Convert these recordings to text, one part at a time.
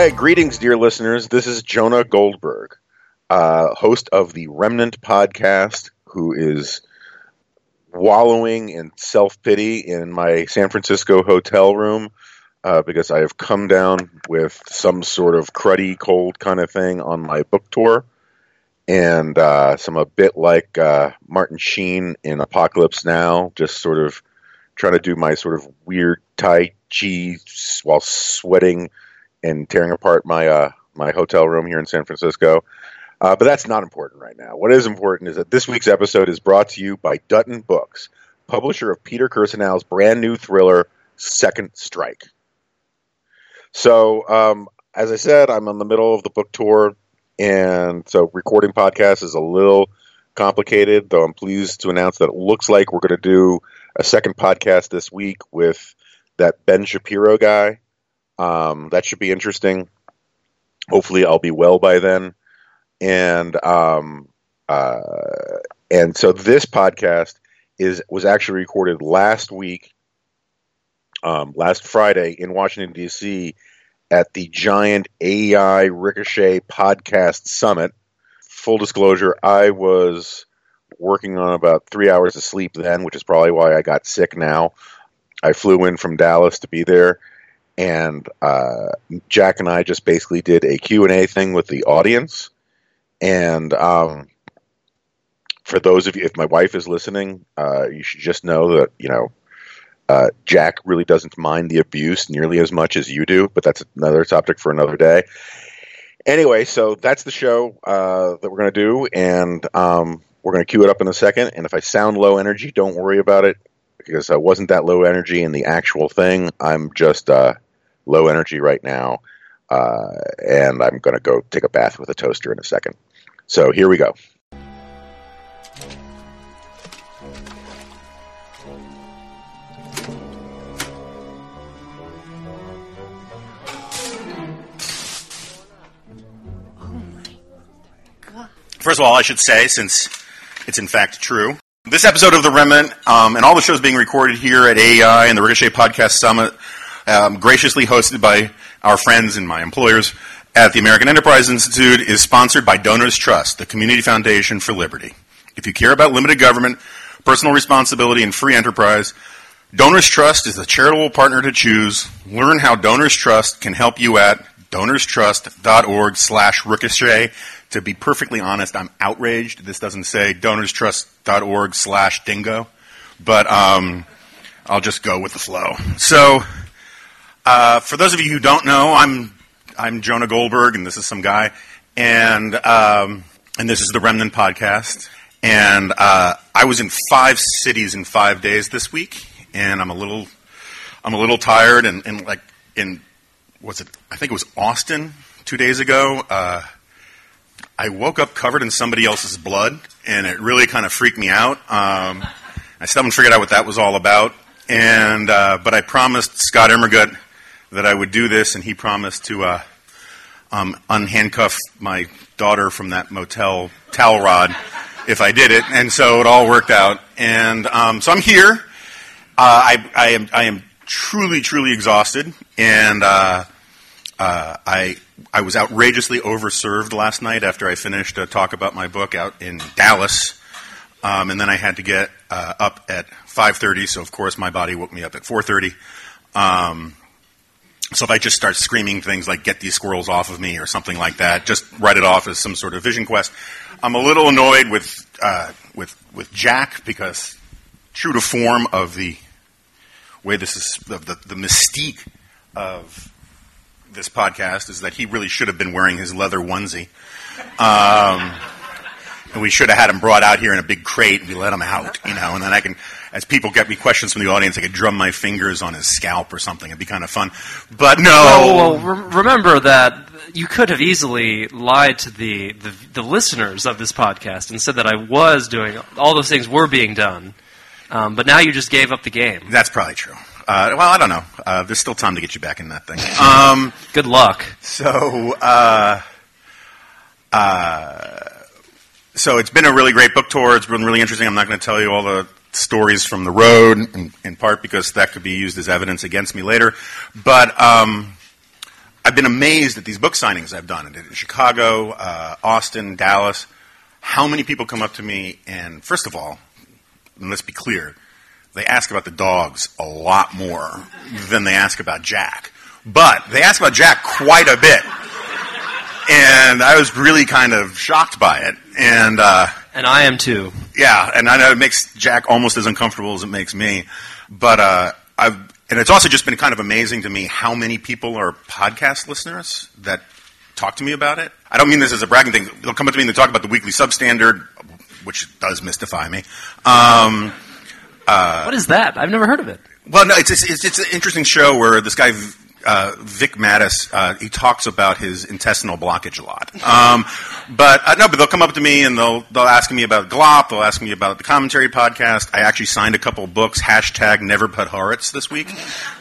Hey, greetings, dear listeners. This is Jonah Goldberg, uh, host of the Remnant podcast, who is wallowing in self pity in my San Francisco hotel room uh, because I have come down with some sort of cruddy cold kind of thing on my book tour. And uh, some a bit like uh, Martin Sheen in Apocalypse Now, just sort of trying to do my sort of weird Tai Chi while sweating and tearing apart my uh, my hotel room here in San Francisco. Uh, but that's not important right now. What is important is that this week's episode is brought to you by Dutton Books, publisher of Peter Kirsanow brand new thriller, Second Strike. So, um, as I said, I'm in the middle of the book tour, and so recording podcasts is a little complicated, though I'm pleased to announce that it looks like we're going to do a second podcast this week with that Ben Shapiro guy. Um, that should be interesting. Hopefully, I'll be well by then. And um, uh, and so this podcast is was actually recorded last week, um, last Friday in Washington D.C. at the giant AEI Ricochet Podcast Summit. Full disclosure, I was working on about three hours of sleep then, which is probably why I got sick now. I flew in from Dallas to be there, and uh, Jack and I just basically did a Q&A thing with the audience. And um, for those of you, if my wife is listening, uh, you should just know that, you know, uh, Jack really doesn't mind the abuse nearly as much as you do, but that's another topic for another day. Anyway, so that's the show uh, that we're going to do, and um, we're going to cue it up in a second. And if I sound low energy, don't worry about it because I wasn't that low energy in the actual thing. I'm just uh, low energy right now, uh, and I'm going to go take a bath with a toaster in a second. So here we go. First of all, I should say, since it's in fact true, this episode of The Remnant um, and all the shows being recorded here at AEI and the Ricochet Podcast Summit, um, graciously hosted by our friends and my employers at the American Enterprise Institute, is sponsored by Donors Trust, the Community Foundation for Liberty. If you care about limited government, personal responsibility, and free enterprise, Donors Trust is the charitable partner to choose. Learn how Donors Trust can help you at donorstrust.org slash ricochet to be perfectly honest, I'm outraged. This doesn't say donorstrust.org slash dingo, but um, I'll just go with the flow. So, uh, for those of you who don't know, I'm I'm Jonah Goldberg, and this is some guy, and um, and this is the Remnant podcast. And uh, I was in five cities in five days this week, and I'm a little I'm a little tired, and, and like in was it? I think it was Austin two days ago. Uh, I woke up covered in somebody else's blood, and it really kind of freaked me out. Um, I still haven't figured out what that was all about. And uh, but I promised Scott Immergut that I would do this, and he promised to uh, um, unhandcuff my daughter from that motel towel rod if I did it. And so it all worked out. And um, so I'm here. Uh, I, I, am I am truly truly exhausted, and uh, uh, I I was outrageously overserved last night after I finished a talk about my book out in Dallas, um, and then I had to get uh, up at 5:30. So of course my body woke me up at 4:30. Um, so if I just start screaming things like "Get these squirrels off of me" or something like that, just write it off as some sort of vision quest. I'm a little annoyed with uh, with with Jack because, true to form of the way this is of the, the mystique of this podcast is that he really should have been wearing his leather onesie. Um, and we should have had him brought out here in a big crate and we let him out, you know, and then I can, as people get me questions from the audience, I could drum my fingers on his scalp or something. It'd be kind of fun. But no. Well, well re- remember that you could have easily lied to the, the, the, listeners of this podcast and said that I was doing, all those things were being done. Um, but now you just gave up the game. That's probably true. Uh, well, I don't know. Uh, there's still time to get you back in that thing. Um, Good luck. So, uh, uh, so it's been a really great book tour. It's been really interesting. I'm not going to tell you all the stories from the road, in, in, part because that could be used as evidence against me later. But um, I've been amazed at these book signings I've done in Chicago, uh, Austin, Dallas. How many people come up to me and, first of all, and let's be clear, they ask about the dogs a lot more than they ask about Jack. But they ask about Jack quite a bit. And I was really kind of shocked by it. And, uh, And I am too. yeah, and I know it makes Jack almost as uncomfortable as it makes me. But uh, I've, and it's also just been kind of amazing to me how many people are podcast listeners that talk to me about it. I don't mean this as a bragging thing. They'll come up to me and they talk about the weekly substandard, which does mystify me. Um, what is that? I've never heard of it. well, no, it's, it's, it's an interesting show where this guy, uh, Vic Matus, uh, he talks about his intestinal blockage a lot. Um, but uh, no, but they'll come up to me and they'll they'll ask me about Glop. They'll ask me about the commentary podcast. I actually signed a couple books. Hashtag Never Podhoretz this week,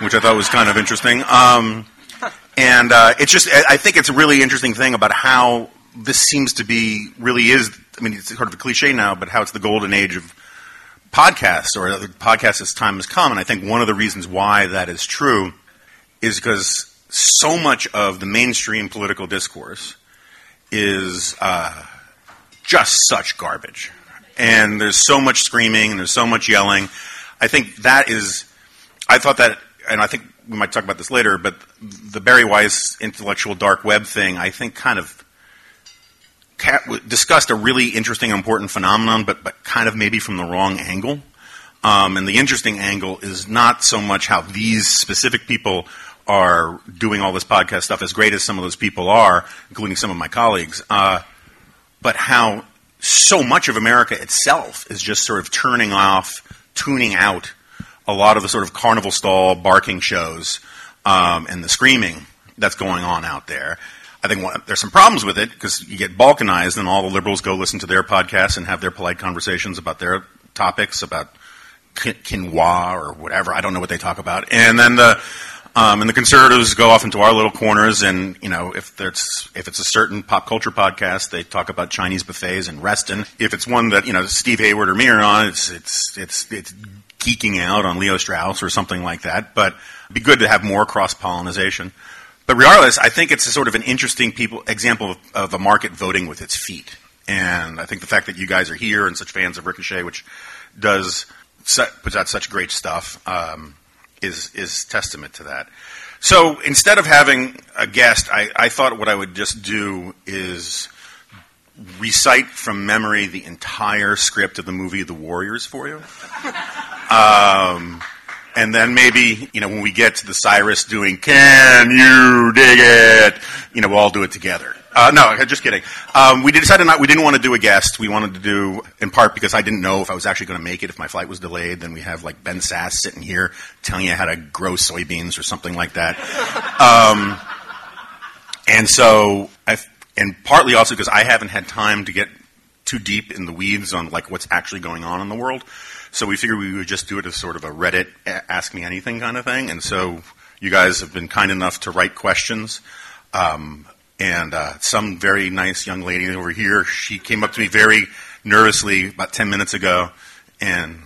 which I thought was kind of interesting. Um, and uh, it's just I think it's a really interesting thing about how this seems to be really is. I mean, it's sort of a cliche now, but how it's the golden age of podcasts or the podcast as time has come. And I think one of the reasons why that is true is because so much of the mainstream political discourse is uh, just such garbage. And there's so much screaming and there's so much yelling. I think that is, I thought that, and I think we might talk about this later, but the Bari Weiss intellectual dark web thing, I think kind of discussed a really interesting important phenomenon, but, but kind of maybe from the wrong angle. Um, and the interesting angle is not so much how these specific people are doing all this podcast stuff, as great as some of those people are, including some of my colleagues, uh, but how so much of America itself is just sort of turning off, tuning out a lot of the sort of carnival stall barking shows um, and the screaming that's going on out there. I think there's some problems with it because you get balkanized, and all the liberals go listen to their podcasts and have their polite conversations about their topics, about qui- quinoa or whatever. I don't know what they talk about. And then the um, and the conservatives go off into our little corners, and you know, if there's if it's a certain pop culture podcast, they talk about Chinese buffets and Reston. If it's one that you know Steve Hayward or me are on, it's it's it's it's geeking out on Leo Strauss or something like that. But it'd be good to have more cross pollination. But regardless, I think it's sort of an interesting people example of, of a market voting with its feet. And I think the fact that you guys are here and such fans of Ricochet, which does puts out such great stuff, um, is is testament to that. So instead of having a guest, I, I thought what I would just do is recite from memory the entire script of the movie The Warriors for you. Um, and then maybe, you know, when we get to the Cyrus doing, can you dig it? You know, we'll all do it together. Uh, no, just kidding. Um, we decided not, we didn't want to do a guest. We wanted to do, in part because I didn't know if I was actually going to make it. If my flight was delayed, then we have like Ben Sasse sitting here telling you how to grow soybeans or something like that. Um, and so, I, and partly also because I haven't had time to get too deep in the weeds on like what's actually going on in the world. So we figured we would just do it as sort of a Reddit ask me anything kind of thing. And so you guys have been kind enough to write questions. Um, and uh, some very nice young lady over here, she came up to me very nervously about 10 minutes ago and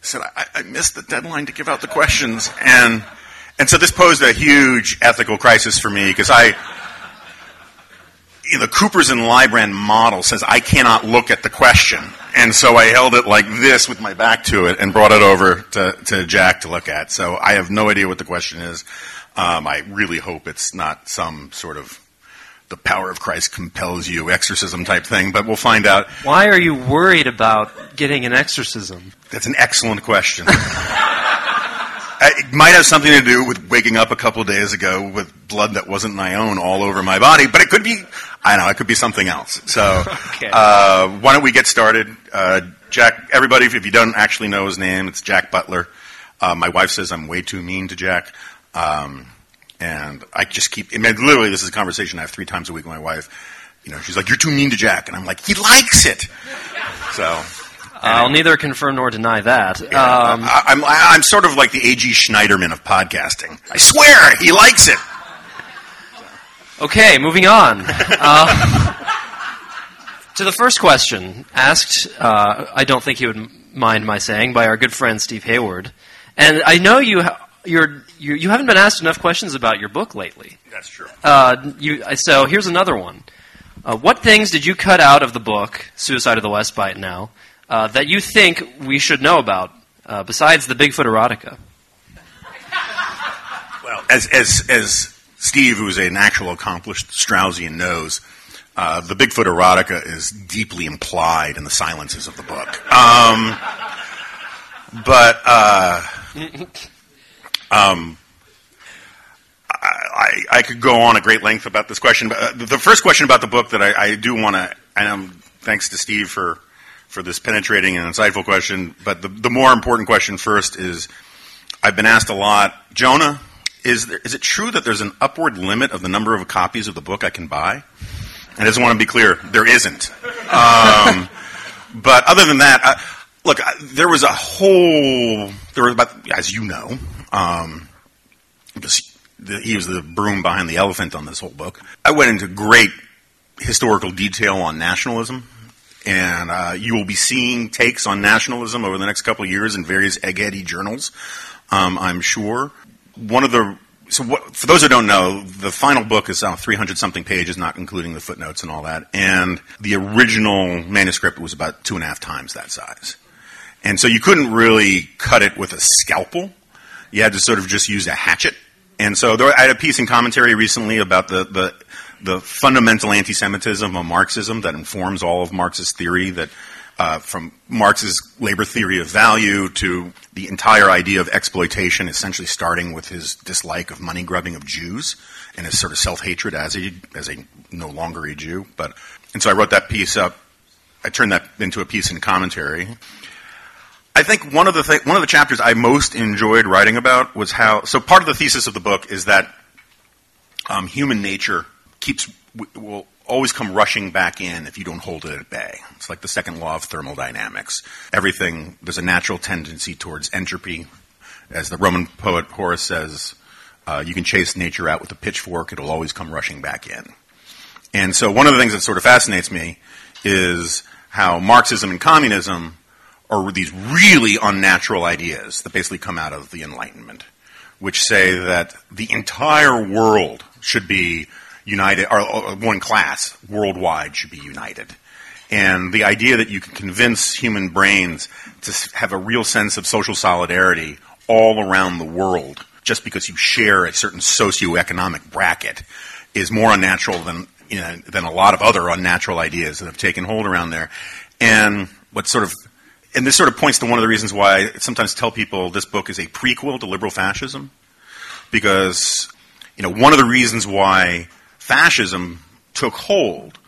said, I, I missed the deadline to give out the questions. And, and so this posed a huge ethical crisis for me because I, you know, the Coopers and Lybrand model says I cannot look at the question. And so I held it like this with my back to it and brought it over to, to Jack to look at. So I have no idea what the question is. Um, I really hope it's not some sort of the power of Christ compels you exorcism type thing, but we'll find out. Why are you worried about getting an exorcism? That's an excellent question. it might have something to do with waking up a couple days ago with blood that wasn't my own all over my body, but it could be, I don't know, it could be something else. So, Okay. uh, why don't we get started? Uh, Jack, everybody, if you don't actually know his name, it's Jack Butler. Uh, my wife says I'm way too mean to Jack. Um, and I just keep, I mean, literally, this is a conversation I have three times a week with my wife. You know, she's like, you're too mean to Jack. And I'm like, he likes it. So, I'll neither confirm nor deny that. Um, I, I'm, I'm sort of like the A.G. Schneiderman of podcasting. I swear, he likes it. Okay, moving on. Uh, to the first question, asked, uh, I don't think he would mind my saying, by our good friend Steve Hayward. And I know you ha- you're, you you haven't been asked enough questions about your book lately. That's true. Uh, you, so here's another one. Uh, what things did you cut out of the book Suicide of the West Bite now uh, that you think we should know about uh, besides the Bigfoot erotica? Well, as as as Steve, who's an actual accomplished Straussian, knows, uh, the Bigfoot erotica is deeply implied in the silences of the book. Um, but uh, um, I, I, could go on a great length about this question. But uh, the first question about the book that I, I do want to, and um, thanks to Steve for for this penetrating and insightful question. But the, the more important question first is, I've been asked a lot, Jonah, is there, is it true that there's an upward limit of the number of copies of the book I can buy? And I just want to be clear, there isn't. Um, but other than that, I, look, I, there was a whole, there was about, as you know, um, because the, he was the broom behind the elephant on this whole book. I went into great historical detail on nationalism, and uh, you will be seeing takes on nationalism over the next couple of years in various eggheady journals. Um, I'm sure. One of the so what, for those who don't know, the final book is uh, 300 something pages, not including the footnotes and all that. And the original manuscript was about two and a half times that size. And so you couldn't really cut it with a scalpel. You had to sort of just use a hatchet. And so there, I had a piece in commentary recently about the, the, the fundamental anti-Semitism of Marxism that informs all of Marxist theory that uh, from Marx's labor theory of value to the entire idea of exploitation, essentially starting with his dislike of money grubbing of Jews and his sort of self hatred as a as a no longer a Jew. But and so I wrote that piece up. I turned that into a piece in commentary. I think one of the th- one of the chapters I most enjoyed writing about was how. So part of the thesis of the book is that um, human nature keeps will always come rushing back in if you don't hold it at bay. It's like the second law of thermodynamics. Everything, there's a natural tendency towards entropy. As the Roman poet Horace says, uh, you can chase nature out with a pitchfork, it'll always come rushing back in. And so one of the things that sort of fascinates me is how Marxism and communism are these really unnatural ideas that basically come out of the Enlightenment, which say that the entire world should be united, or, one class worldwide should be united. And the idea that you can convince human brains to have a real sense of social solidarity all around the world just because you share a certain socioeconomic bracket is more unnatural than you know, than a lot of other unnatural ideas that have taken hold around there. And what sort of and this sort of points to one of the reasons why I sometimes tell people this book is a prequel to liberal fascism, because you know one of the reasons why fascism took hold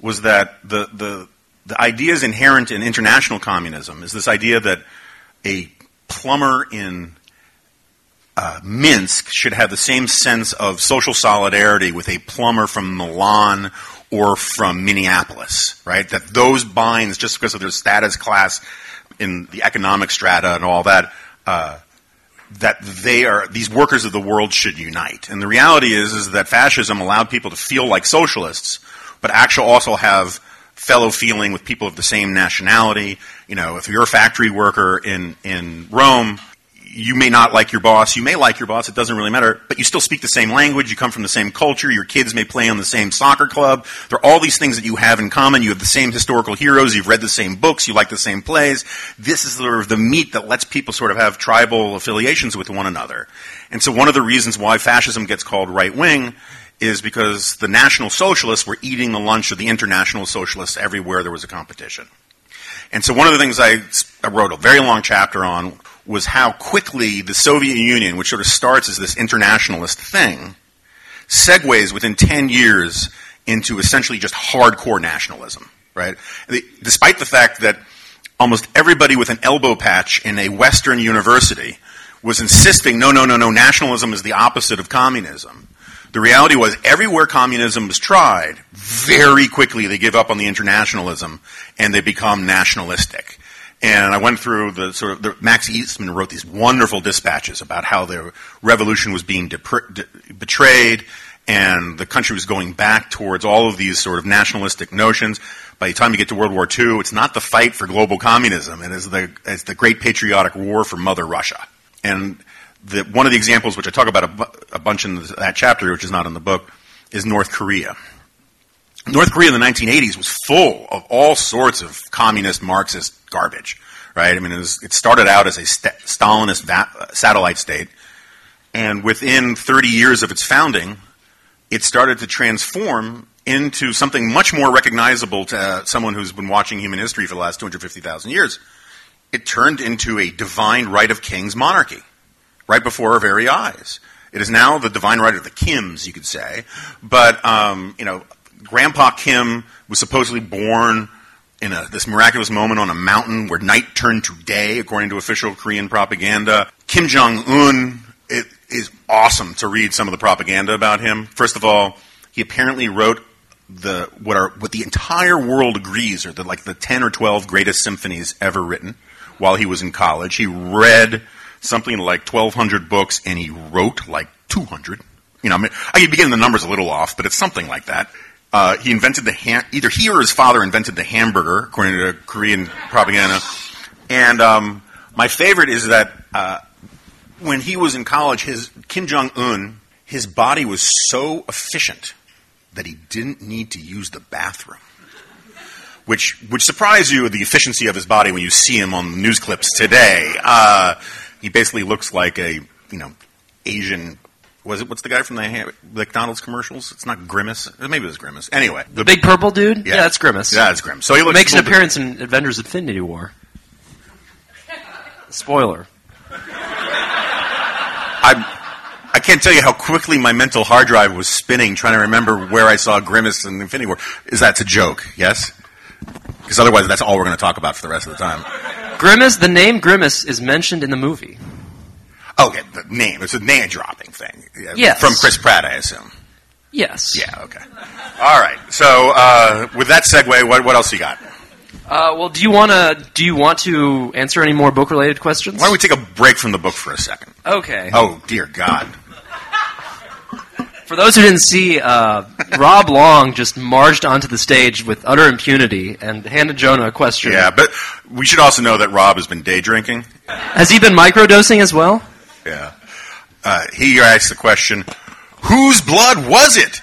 was that the, the, the ideas inherent in international communism is this idea that a plumber in uh, Minsk should have the same sense of social solidarity with a plumber from Milan or from Minneapolis, right? That those binds, just because of their status class in the economic strata and all that, uh, that they are these workers of the world should unite. And the reality is is that fascism allowed people to feel like socialists, but actually also have fellow feeling with people of the same nationality. You know, if you're a factory worker in in Rome, you may not like your boss. You may like your boss. It doesn't really matter. But you still speak the same language. You come from the same culture. Your kids may play on the same soccer club. There are all these things that you have in common. You have the same historical heroes. You've read the same books. You like the same plays. This is sort of the meat that lets people sort of have tribal affiliations with one another. And so one of the reasons why fascism gets called right wing is because the National Socialists were eating the lunch of the International Socialists everywhere there was a competition. And so one of the things I, I wrote a very long chapter on was how quickly the Soviet Union, which sort of starts as this internationalist thing, segues within 10 years into essentially just hardcore nationalism, right? Despite the fact that almost everybody with an elbow patch in a Western university was insisting, no, no, no, no, nationalism is the opposite of communism. The reality was everywhere communism was tried, very quickly they give up on the internationalism and they become nationalistic. And I went through the sort of the, Max Eastman wrote these wonderful dispatches about how the revolution was being depre- de- betrayed and the country was going back towards all of these sort of nationalistic notions. By the time you get to World War II, it's not the fight for global communism, it is the, it's the great patriotic war for Mother Russia. And the, one of the examples, which I talk about a, bu- a bunch in that chapter, which is not in the book, is North Korea. North Korea in the 1980s was full of all sorts of communist Marxist garbage, right? I mean, it, was, it started out as a st- Stalinist va- satellite state, and within 30 years of its founding, it started to transform into something much more recognizable to uh, someone who's been watching human history for the last 250,000 years. It turned into a divine right of kings monarchy right before our very eyes. It is now the divine right of the Kims, you could say. But, um, you know, Grandpa Kim was supposedly born in a, this miraculous moment on a mountain where night turned to day, according to official Korean propaganda. Kim Jong Un, it is awesome to read some of the propaganda about him. First of all, he apparently wrote the what are what the entire world agrees are the like the ten or twelve greatest symphonies ever written while he was in college. He read something like twelve hundred books and he wrote like two hundred. You know, I, mean, I could be getting the numbers a little off, but it's something like that. Uh, he invented the ham- either he or his father invented the hamburger, according to Korean propaganda. And um, my favorite is that uh, when he was in college, his Kim Jong Un, his body was so efficient that he didn't need to use the bathroom. Which which surprise you the efficiency of his body when you see him on the news clips today. Uh, he basically looks like a you know Asian. Was it what's the guy from the McDonald's commercials? It's not Grimace. Maybe it was Grimace. Anyway, The big purple dude? Yeah, that's Grimace. Yeah, it's Grimace. So he looks Makes an little bit- appearance in Avengers Infinity War. Spoiler. I I can't tell you how quickly my mental hard drive was spinning trying to remember where I saw Grimace in Infinity War. Is that a joke? Yes? Because otherwise, that's all we're going to talk about for the rest of the time. Grimace, the name Grimace is mentioned in the movie. Okay, the name. It's a name dropping thing. Yeah, Yes. From Chris Pratt, I assume. Yes. Yeah, okay. All right. So, uh, with that segue, what, what else you got? Uh, well, do you want to do you want to answer any more book related questions? Why don't we take a break from the book for a second? Okay. Oh, dear God. For those who didn't see, uh, Rob Long just marched onto the stage with utter impunity and handed Jonah a question. Yeah, but we should also know that Rob has been day drinking. Has he been microdosing as well? Yeah. Uh, he asked the question, whose blood was it?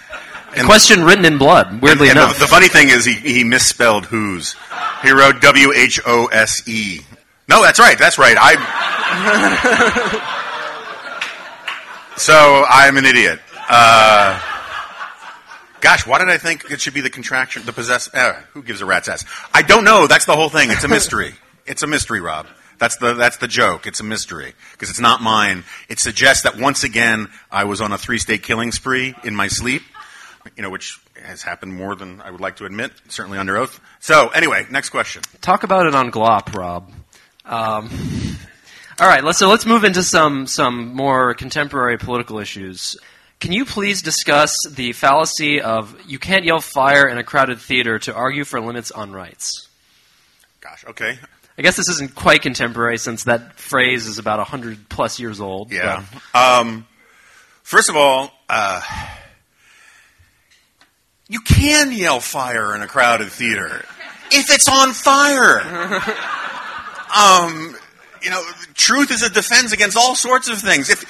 And Question written in blood. Weirdly And enough. the, the funny thing is, he, he misspelled whose. He wrote W H O S E. No, that's right. That's right. I. so I'm an idiot. Uh, gosh, why did I think it should be the contraction, the possess? Uh, who gives a rat's ass? I don't know. That's the whole thing. It's a mystery. it's a mystery, Rob. That's the that's the joke. It's a mystery because it's not mine. It suggests that once again I was on a three state killing spree in my sleep you know, which has happened more than I would like to admit, certainly under oath. So, anyway, next question. Talk about it on Glop, Rob. Um, all right, let's so let's move into some some more contemporary political issues. Can you please discuss the fallacy of you can't yell fire in a crowded theater to argue for limits on rights? Gosh, okay. I guess this isn't quite contemporary since that phrase is about 100 plus years old. Yeah. Um, first of all, uh, you can yell fire in a crowded theater if it's on fire. um, you know, truth is a defense against all sorts of things. If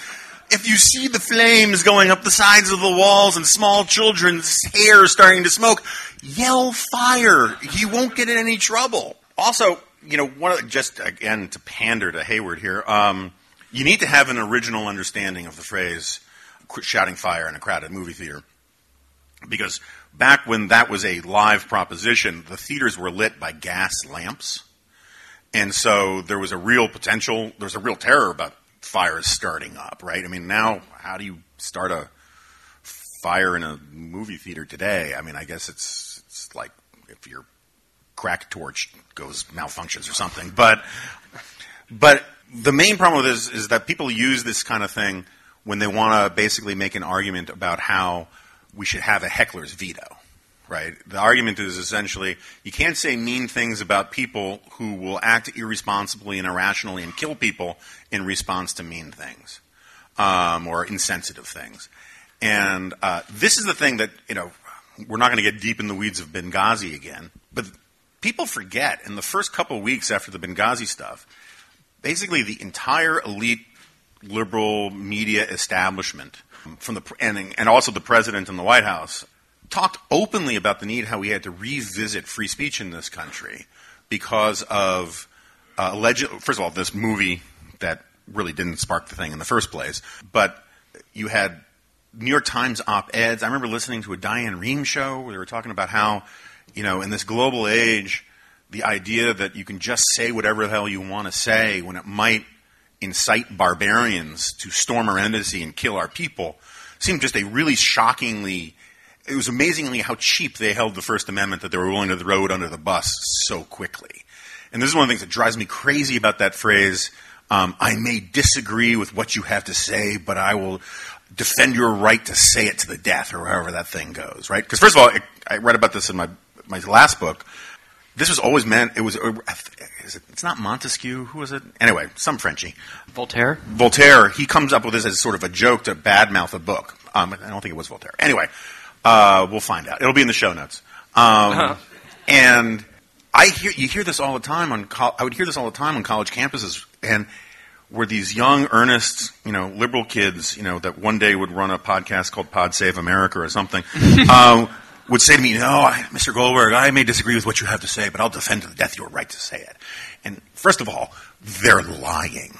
if you see the flames going up the sides of the walls and small children's hair starting to smoke, yell fire. You won't get in any trouble. Also, you know, one of the, just again to pander to Hayward here, um, you need to have an original understanding of the phrase shouting fire in a crowded movie theater," because back when that was a live proposition, the theaters were lit by gas lamps. And so there was a real potential, there was a real terror about fires starting up, right? I mean, now, how do you start a fire in a movie theater today? I mean, I guess it's, it's like if your crack torch goes malfunctions or something. But, but the main problem with this is that people use this kind of thing when they want to basically make an argument about how we should have a heckler's veto right? The argument is essentially you can't say mean things about people who will act irresponsibly and irrationally and kill people in response to mean things um, or insensitive things. And uh, this is the thing that, you know, we're not going to get deep in the weeds of Benghazi again, people forget in the first couple weeks after the Benghazi stuff, basically the entire elite liberal media establishment, from the and, and also the president and the White House, talked openly about the need how we had to revisit free speech in this country because of uh, alleged. First of all, this movie that really didn't spark the thing in the first place, but you had New York Times op eds. I remember listening to a Diane Rehm show where they were talking about how, you know, in this global age, the idea that you can just say whatever the hell you want to say when it might incite barbarians to storm our embassy and kill our people seemed just a really shockingly it was amazingly how cheap they held the First Amendment that they were willing to throw it under the bus so quickly. And this is one of the things that drives me crazy about that phrase. Um, I may disagree with what you have to say, but I will defend your right to say it to the death, or however that thing goes, right? Because first of all, I read about this in my my last book. This was always meant. It was. It, it's not Montesquieu. Who was it? Anyway, some Frenchy. Voltaire. Voltaire. He comes up with this as sort of a joke to badmouth a book. Um, I don't think it was Voltaire. Anyway, uh, we'll find out. It'll be in the show notes. Um, uh-huh. And I hear you hear this all the time on. I would hear this all the time on college campuses, and were these young, earnest, you know, liberal kids, you know, that one day would run a podcast called Pod Save America or something, um, would say to me, "No, Mr. Goldberg, I may disagree with what you have to say, but I'll defend to the death your right to say it." And first of all, they're lying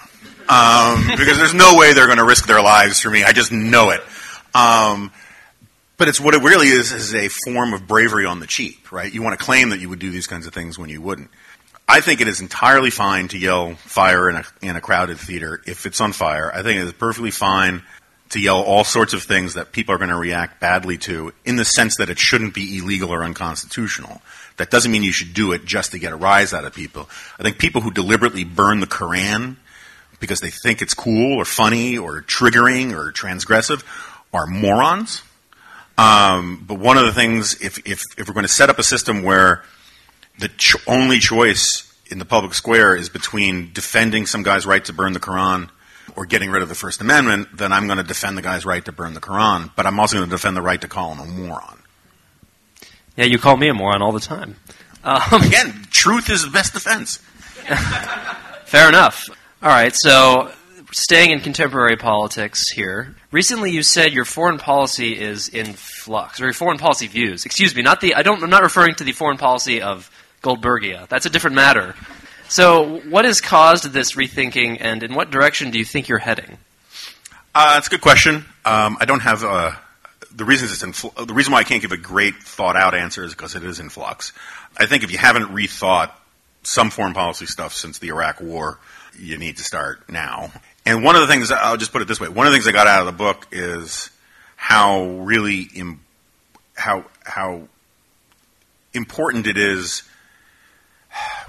um, because there's no way they're going to risk their lives for me. I just know it. Um, but it's what it really is is a form of bravery on the cheap, right? You want to claim that you would do these kinds of things when you wouldn't. I think it is entirely fine to yell fire in a, in a crowded theater if it's on fire. I think it is perfectly fine to yell all sorts of things that people are going to react badly to in the sense that it shouldn't be illegal or unconstitutional. That doesn't mean you should do it just to get a rise out of people. I think people who deliberately burn the Koran because they think it's cool or funny or triggering or transgressive are morons um, but one of the things, if, if, if we're going to set up a system where the only choice in the public square is between defending some guy's right to burn the Quran or getting rid of the First Amendment, then I'm going to defend the guy's right to burn the Quran. But I'm also going to defend the right to call him a moron. Yeah, you call me a moron all the time. Um, Again, truth is the best defense. Fair enough. All right, so staying in contemporary politics here. Recently, you said your foreign policy is in flux, or your foreign policy views. Excuse me, not the. I don't. I'm not referring to the foreign policy of Goldbergia. That's a different matter. So, what has caused this rethinking, and in what direction do you think you're heading? Uh, that's a good question. Um, I don't have uh, the reasons it's in. Fl- the reason why I can't give a great thought out answer is because it is in flux. I think if you haven't rethought some foreign policy stuff since the Iraq War, you need to start now. And one of the things, I'll just put it this way, one of the things I got out of the book is how really, Im- how, how important it is.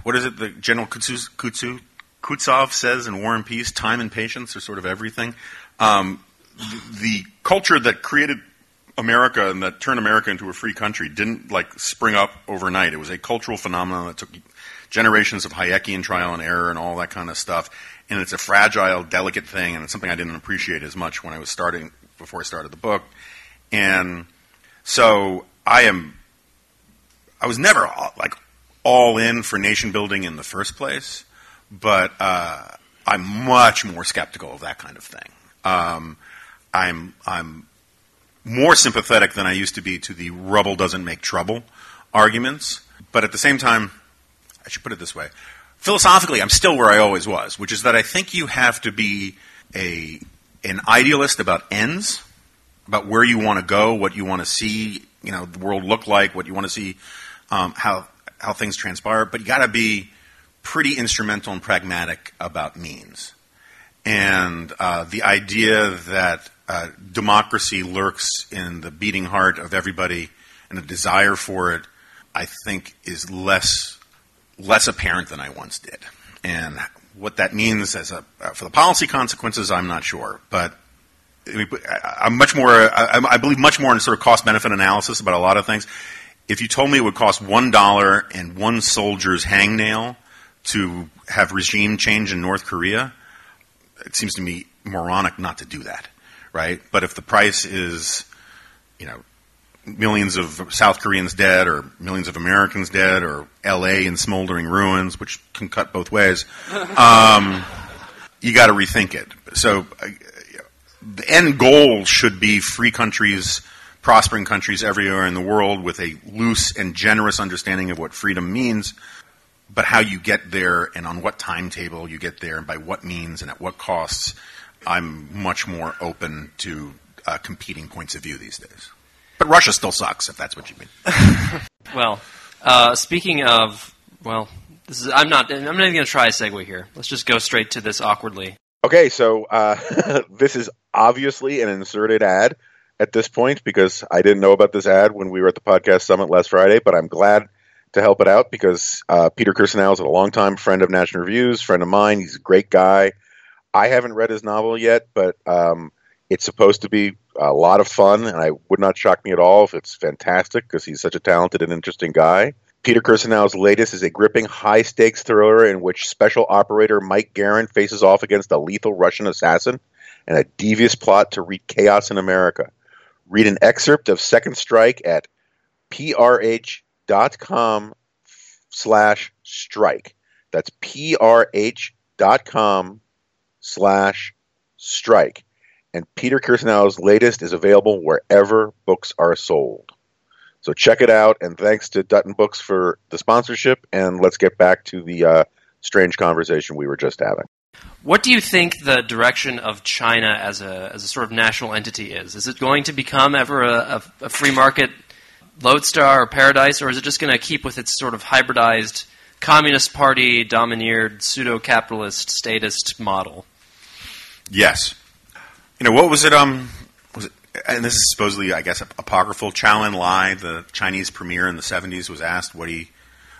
What is it that General Kutsu, Kutsu, Kutsov says in War and Peace? Time and patience are sort of everything. Um, the, the culture that created America and that turned America into a free country didn't like spring up overnight. It was a cultural phenomenon that took generations of Hayekian trial and error and all that kind of stuff and it's a fragile, delicate thing, and it's something I didn't appreciate as much when I was starting before I started the book. And so I am, I was never like all in for nation building in the first place, but uh, I'm much more skeptical of that kind of thing. Um, I'm I'm more sympathetic than I used to be to the rubble doesn't make trouble arguments, but at the same time, I should put it this way philosophically, I'm still where I always was, which is that I think you have to be a an idealist about ends, about where you want to go, what you want to see, you know, the world look like, what you want to see, um, how how things transpire. But you got to be pretty instrumental and pragmatic about means, and uh, the idea that uh, democracy lurks in the beating heart of everybody and a desire for it, I think, is less less apparent than I once did. And what that means as a, uh, for the policy consequences, I'm not sure. But I'm much more, I, I believe much more in sort of cost benefit analysis about a lot of things. If you told me it would cost one dollar and one soldier's hangnail to have regime change in North Korea, it seems to me moronic not to do that, right? But if the price is, you know, millions of South Koreans dead or millions of Americans dead or LA in smoldering ruins, which can cut both ways. Um, you got to rethink it. So, uh, the end goal should be free countries, prospering countries everywhere in the world with a loose and generous understanding of what freedom means. But how you get there and on what timetable you get there and by what means and at what costs, I'm much more open to uh, competing points of view these days. But Russia still sucks, if that's what you mean. well, uh, speaking of, well, this is, I'm not. I'm not even going to try a segue here. Let's just go straight to this awkwardly. Okay, so uh, this is obviously an inserted ad at this point because I didn't know about this ad when we were at the podcast summit last Friday, but I'm glad to help it out because uh, Peter Kirsanow is a longtime friend of National Reviews, friend of mine. He's a great guy. I haven't read his novel yet, but um, it's supposed to be a lot of fun, and I would not shock me at all if it's fantastic because he's such a talented and interesting guy. Peter Kirsanow's latest is a gripping high stakes thriller in which special operator Mike Garin faces off against a lethal Russian assassin and a devious plot to wreak chaos in America. Read an excerpt of Second Strike at prh.com slash strike. That's prh.com slash strike. And Peter Kirsanow's latest is available wherever books are sold. So check it out, and thanks to Dutton Books for the sponsorship. And let's get back to the uh, strange conversation we were just having. What do you think the direction of China as a as a sort of national entity is? Is it going to become ever a, a, a free market lodestar or paradise, or is it just going to keep with its sort of hybridized communist party domineered pseudo capitalist statist model? Yes. You know what was it? Um, was it, and this is supposedly, I guess, apocryphal. Chou En-lai, the Chinese premier in the 70s, was asked what he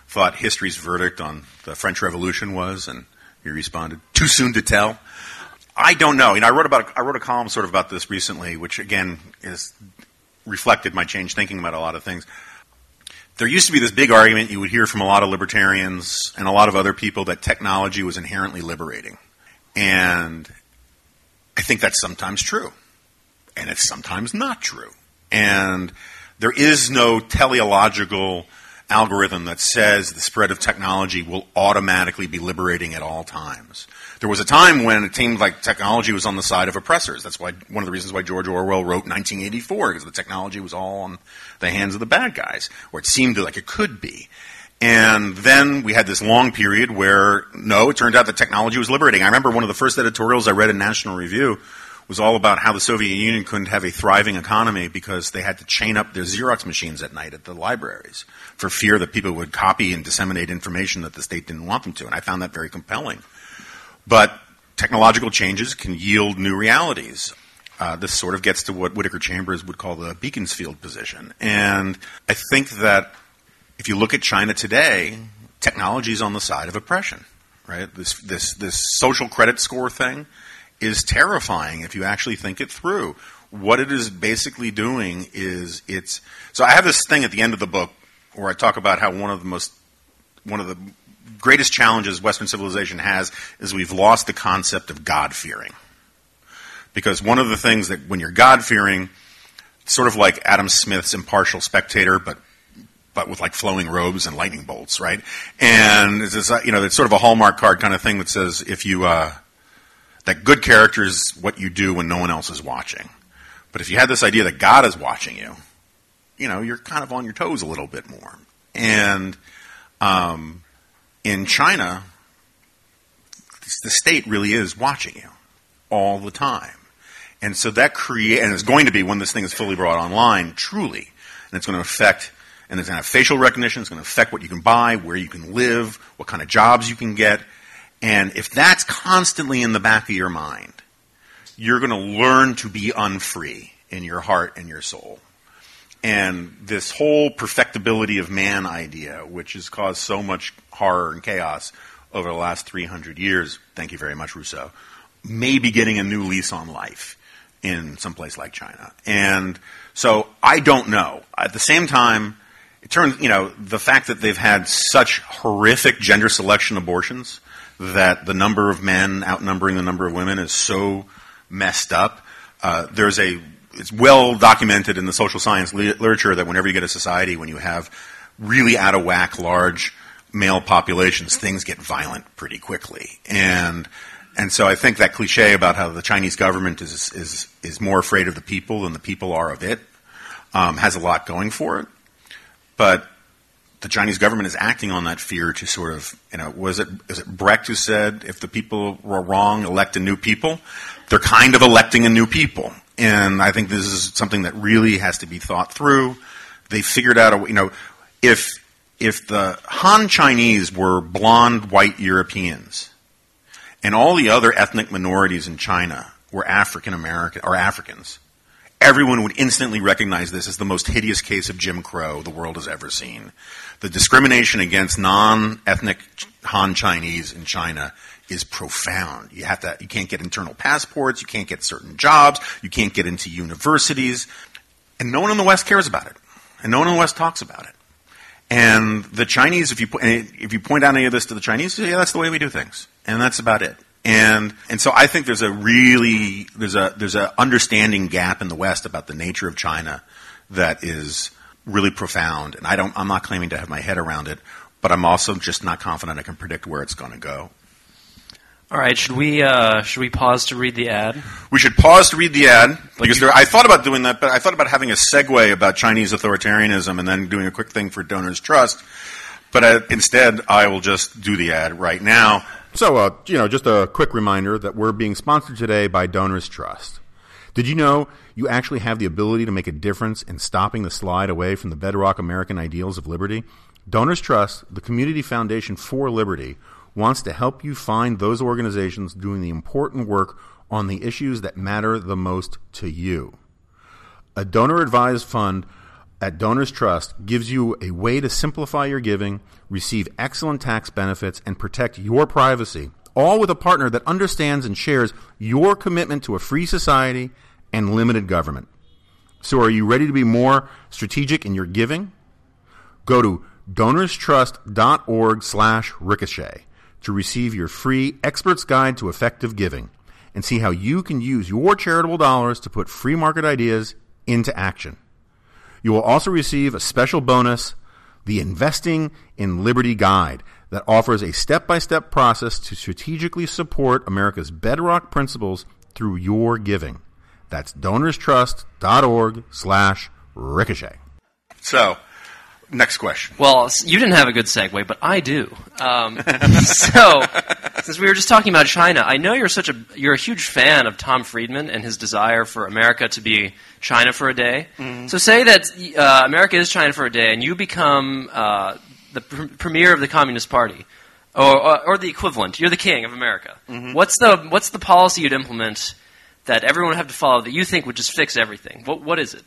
thought history's verdict on the French Revolution was, and he responded, "Too soon to tell." I don't know. You know, I wrote about I wrote a column sort of about this recently, which again is reflected my changed thinking about a lot of things. There used to be this big argument you would hear from a lot of libertarians and a lot of other people that technology was inherently liberating, and I think that's sometimes true and it's sometimes not true. And there is no teleological algorithm that says the spread of technology will automatically be liberating at all times. There was a time when it seemed like technology was on the side of oppressors. That's why one of the reasons why George Orwell wrote 1984 because the technology was all on the hands of the bad guys, or it seemed like it could be. And then we had this long period where no, it turned out that technology was liberating. I remember one of the first editorials I read in National Review was all about how the Soviet Union couldn't have a thriving economy because they had to chain up their Xerox machines at night at the libraries for fear that people would copy and disseminate information that the state didn't want them to. And I found that very compelling. But technological changes can yield new realities. Uh, this sort of gets to what Whittaker Chambers would call the Beaconsfield position. And I think that if you look at China today, technology is on the side of oppression, right? This, this, this social credit score thing is terrifying if you actually think it through. What it is basically doing is it's so I have this thing at the end of the book where I talk about how one of the most one of the greatest challenges Western civilization has is we've lost the concept of God fearing. Because one of the things that when you're God fearing, sort of like Adam Smith's impartial spectator, but but with like flowing robes and lightning bolts, right? And it's you know, it's sort of a hallmark card kind of thing that says if you uh, that good character is what you do when no one else is watching. But if you had this idea that God is watching you, you know, you're kind of on your toes a little bit more. And um, in China, the state really is watching you all the time. And so that create, and it's going to be when this thing is fully brought online, truly, and it's going to affect, and it's going to have facial recognition, it's going to affect what you can buy, where you can live, what kind of jobs you can get, and if that's constantly in the back of your mind, you're going to learn to be unfree in your heart and your soul. And this whole perfectibility of man idea, which has caused so much horror and chaos over the last 300 years, thank you very much, Rousseau, may be getting a new lease on life in some place like China. And so I don't know. At the same time, it turns, you know, the fact that they've had such horrific gender selection abortions that the number of men outnumbering the number of women is so messed up. Uh, there's a it's well documented in the social science li- literature that whenever you get a society, when you have really out of whack large male populations, things get violent pretty quickly. And and so I think that cliche about how the Chinese government is is is more afraid of the people than the people are of it um, has a lot going for it. But the Chinese government is acting on that fear to sort of, you know, was it is it Brecht who said if the people were wrong, elect a new people? They're kind of electing a new people, and I think this is something that really has to be thought through. They figured out a, you know, if if the Han Chinese were blonde white Europeans, and all the other ethnic minorities in China were African American or Africans, everyone would instantly recognize this as the most hideous case of Jim Crow the world has ever seen. The discrimination against non-ethnic Han Chinese in China is profound. You have to, you can't get internal passports, you can't get certain jobs, you can't get into universities, and no one in the West cares about it, and no one in the West talks about it. And the Chinese, if you if you point out any of this to the Chinese, yeah, that's the way we do things, and that's about it. And and so I think there's a really there's a there's a understanding gap in the West about the nature of China that is really profound. And I don't I'm not claiming to have my head around it, but I'm also just not confident I can predict where it's going to go. All right, should we uh, should we pause to read the ad? We should pause to read the ad. Because there, I thought about doing that, but I thought about having a segue about Chinese authoritarianism and then doing a quick thing for Donors Trust. But uh, instead, I will just do the ad right now. So, uh, you know, just a quick reminder that we're being sponsored today by Donors Trust. Did you know you actually have the ability to make a difference in stopping the slide away from the bedrock American ideals of liberty? Donors Trust, the community foundation for liberty, wants to help you find those organizations doing the important work on the issues that matter the most to you. A donor advised fund at Donors Trust gives you a way to simplify your giving, receive excellent tax benefits, and protect your privacy, all with a partner that understands and shares your commitment to a free society and limited government. So, are you ready to be more strategic in your giving? Go to donorstrust.org/ricochet to receive your free expert's guide to effective giving and see how you can use your charitable dollars to put free market ideas into action. You will also receive a special bonus, the Investing in Liberty Guide, that offers a step by step process to strategically support America's bedrock principles through your giving. That's donorstrust.org slash ricochet. So, next question. Well, you didn't have a good segue, but I do. Um, so, since we were just talking about China, I know you're such a you're a huge fan of Tom Friedman and his desire for America to be China for a day. Mm-hmm. So, say that uh, America is China for a day, and you become uh, the pr- premier of the Communist Party, or, or, or, the equivalent. You're the king of America. Mm-hmm. What's the what's the policy you'd implement that everyone would have to follow that you think would just fix everything? What what is it?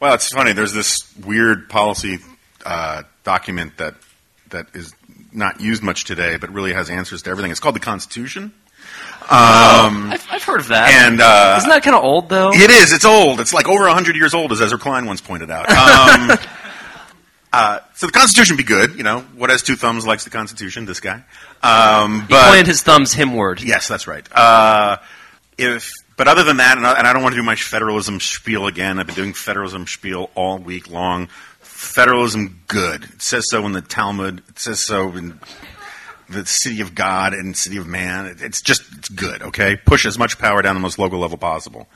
Well, it's funny. There's this weird policy uh, document that that is not used much today, but really has answers to everything. It's called the Constitution. Um, I've, I've, heard of that. And uh, isn't that kind of old though? It is. It's old. It's like over hundred years old, as Ezra Klein once pointed out. Um, uh, so the Constitution be good. You know, what has two thumbs likes the Constitution. This guy. Um, but, he pointed his thumbs himward. Yes, that's right. Uh, if but other than that, and I, and I don't want to do my federalism spiel again. I've been doing federalism spiel all week long federalism good. It says so in the Talmud. It says so in the city of God and city of man. It's just it's good. Okay, push as much power down the most local level possible.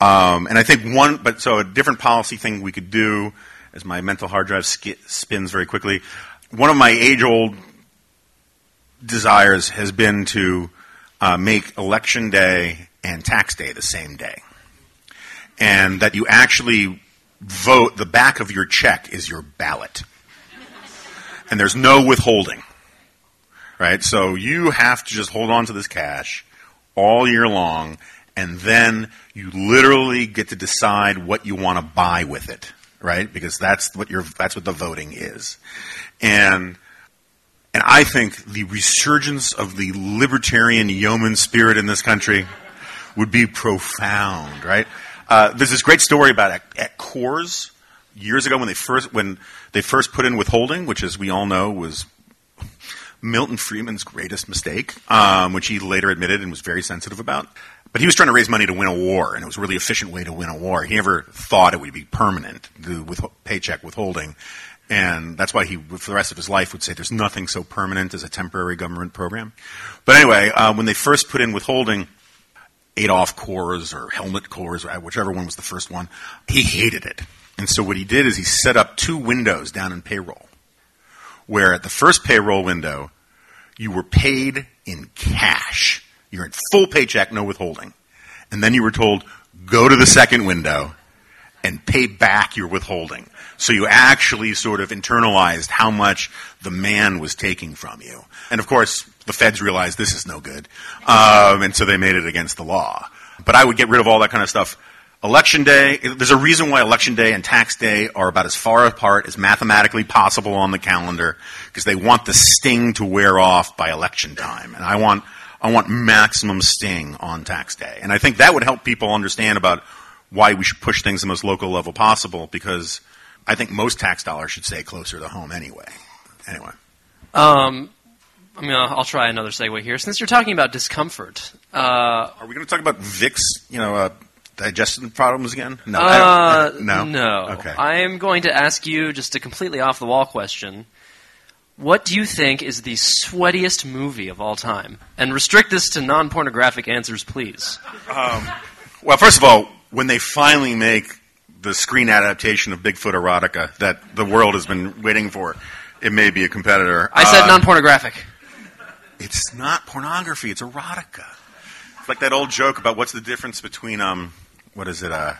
Um, and I think one, but so a different policy thing we could do, as my mental hard drive sk- spins very quickly. One of my age-old desires has been to uh, make election day and tax day the same day, and that you actually vote, the back of your check is your ballot. And there's no withholding. Right? So you have to just hold on to this cash all year long, and then you literally get to decide what you want to buy with it. Right? Because that's what your that's what the voting is. And and I think the resurgence of the libertarian yeoman spirit in this country would be profound, right? Uh, there's this great story about at, at Coors years ago when they first when they first put in withholding, which, as we all know, was Milton Friedman's greatest mistake, um, which he later admitted and was very sensitive about. But he was trying to raise money to win a war, and it was a really efficient way to win a war. He never thought it would be permanent, the with, paycheck withholding. And that's why he, for the rest of his life, would say there's nothing so permanent as a temporary government program. But anyway, uh, when they first put in withholding, Adolph Coors or Helmut or whichever one was the first one, he hated it. And so what he did is he set up two windows down in payroll, where at the first payroll window, you were paid in cash. You're in full paycheck, no withholding. And then you were told, go to the second window and pay back your withholding. So you actually sort of internalized how much the man was taking from you. And of course, the feds realized this is no good. Um, and so they made it against the law. But I would get rid of all that kind of stuff. Election day, there's a reason why election day and tax day are about as far apart as mathematically possible on the calendar, because they want the sting to wear off by election time. And I want, I want maximum sting on tax day. And I think that would help people understand about why we should push things the most local level possible, because I think most tax dollars should stay closer to home anyway. Anyway. Um, I mean, I'll, I'll try another segue here. Since you're talking about discomfort, uh, Are we going to talk about Vic's, you know, uh, digestive problems again? No. Uh, don't- no. no. Okay. I am going to ask you just a completely off the wall question. What do you think is the sweatiest movie of all time? And restrict this to non pornographic answers, please. Well, first of all, when they finally make the screen adaptation of Bigfoot erotica that the world has been waiting for, it may be a competitor. I said Uh, non pornographic. It's not pornography. It's erotica. It's like that old joke about what's the difference between um, what is it? Uh,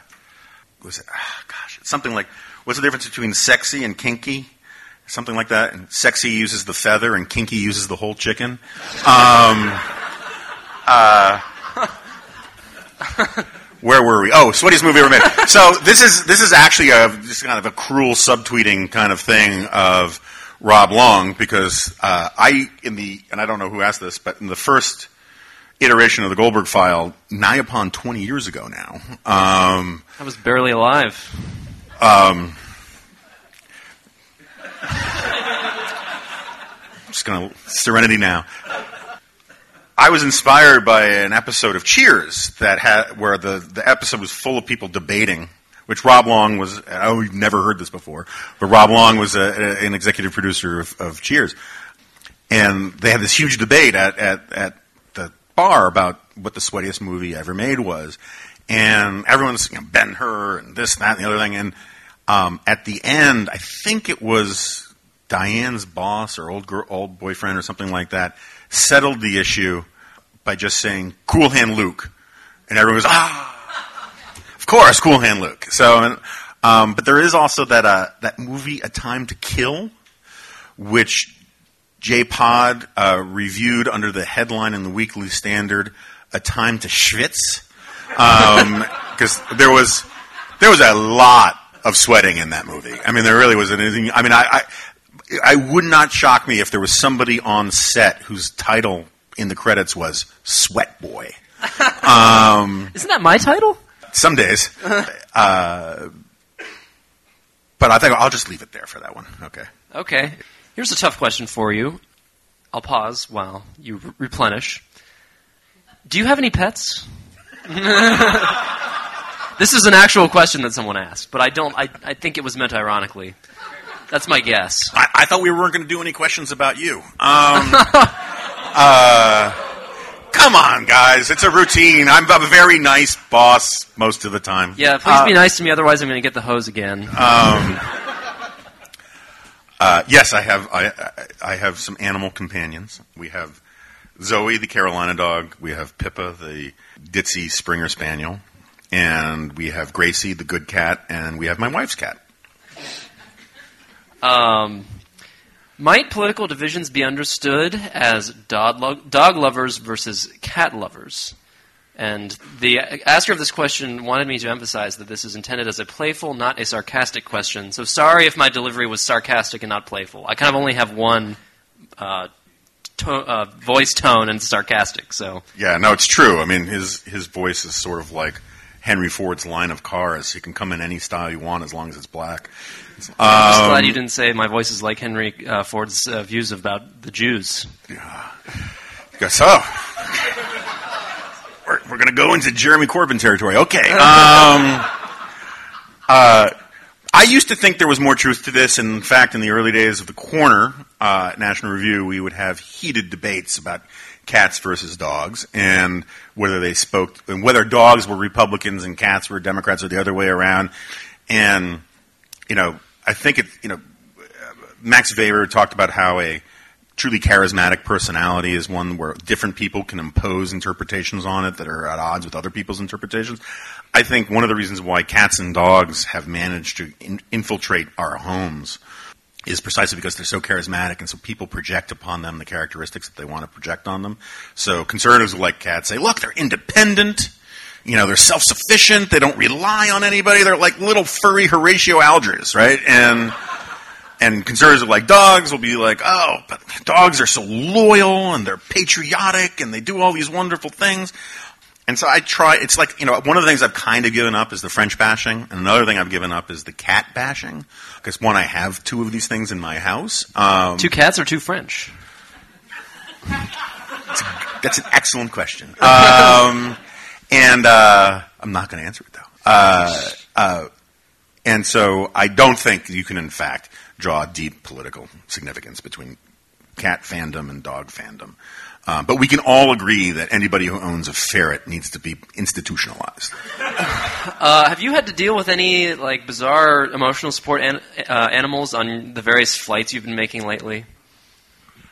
was it? ah, gosh, it's something like what's the difference between sexy and kinky? Something like that. And sexy uses the feather, and kinky uses the whole chicken. Um, uh, where were we? Oh, sweatiest movie ever made. So this is this is actually a just kind of a cruel subtweeting kind of thing of Rob Long because uh, I in the and I don't know who asked this, but in the first iteration of the Goldberg file, nigh upon twenty years ago now. Um, I was barely alive. I'm just going to Serenity now. I was inspired by an episode of Cheers that where the, the episode was full of people debating, which Rob Long was. Oh, you've never heard this before, but Rob Long was a, a- an executive producer of, of Cheers, and they had this huge debate at, at at the bar about what the sweatiest movie ever made was, and everyone's you know, Ben Hur and this, that, and the other thing, and um, at the end, I think it was Diane's boss or old girl, old boyfriend or something like that settled the issue by just saying "Cool Hand Luke," and everyone goes, "Ah, of course, Cool Hand Luke." So, and, um, but there is also that uh, that movie, A Time to Kill, which J Pod uh, reviewed under the headline in the Weekly Standard, "A Time to Schwitz," because there was there was a lot of sweating in that movie. I mean, there really wasn't anything. I mean, I, I I would not shock me if there was somebody on set whose title in the credits was Sweat Boy. Isn't that my title? Some days, uh, but I think I'll just leave it there for that one. Okay. Okay. Here's a tough question for you. I'll pause while you re- replenish. Do you have any pets? this is an actual question that someone asked, but I don't. I, I think it was meant ironically. That's my guess. I, I thought we weren't going to do any questions about you. Um, uh, come on, guys. It's a routine. I'm a very nice boss most of the time. Yeah, please be nice to me, otherwise I'm going to get the hose again. Uh, yes, I have. I, I- I have some animal companions. We have Zoe, the Carolina dog. We have Pippa, the ditzy Springer Spaniel, and we have Gracie, the good cat, and we have my wife's cat. Um, might political divisions be understood as dog, lo- dog lovers versus cat lovers? And the asker of this question wanted me to emphasize that this is intended as a playful, not a sarcastic question. So sorry if my delivery was sarcastic and not playful. I kind of only have one uh, to- uh, voice tone and sarcastic. So Yeah, no, it's true. I mean, his his voice is sort of like Henry Ford's line of cars. You can come in any style you want as long as it's black. I'm just glad you didn't say my voice is like Henry uh, Ford's uh, views about the Jews. He goes, so we're, we're going to go into Jeremy Corbyn territory. Okay. Um, uh, I used to think there was more truth to this. In fact, in the early days of the corner, uh, National Review, we would have heated debates about cats versus dogs and whether they spoke and whether dogs were Republicans and cats were Democrats or the other way around. And you know, I think it. You know, Max Weber talked about how a truly charismatic personality is one where different people can impose interpretations on it that are at odds with other people's interpretations. I think one of the reasons why cats and dogs have managed to in- infiltrate our homes is precisely because they're so charismatic and so people project upon them the characteristics that they want to project on them. So conservatives like cats say, look, they're independent. You know, they're self-sufficient. They don't rely on anybody. They're like little furry Horatio Algers, right? And and conservatives like dogs will be like, oh, but dogs are so loyal and they're patriotic and they do all these wonderful things. And so I try, it's like, you know, one of the things I've kind of given up is the French bashing. And another thing I've given up is the cat bashing. Because one, I have two of these things in my house. Um, Two cats or two French? That's an excellent question. Um, and uh, I'm not going to answer it though. Uh, uh, and so I don't think you can, in fact, draw deep political significance between cat fandom and dog fandom. Um, but we can all agree that anybody who owns a ferret needs to be institutionalized. Uh, have you had to deal with any like bizarre emotional support an- uh, animals on the various flights you've been making lately?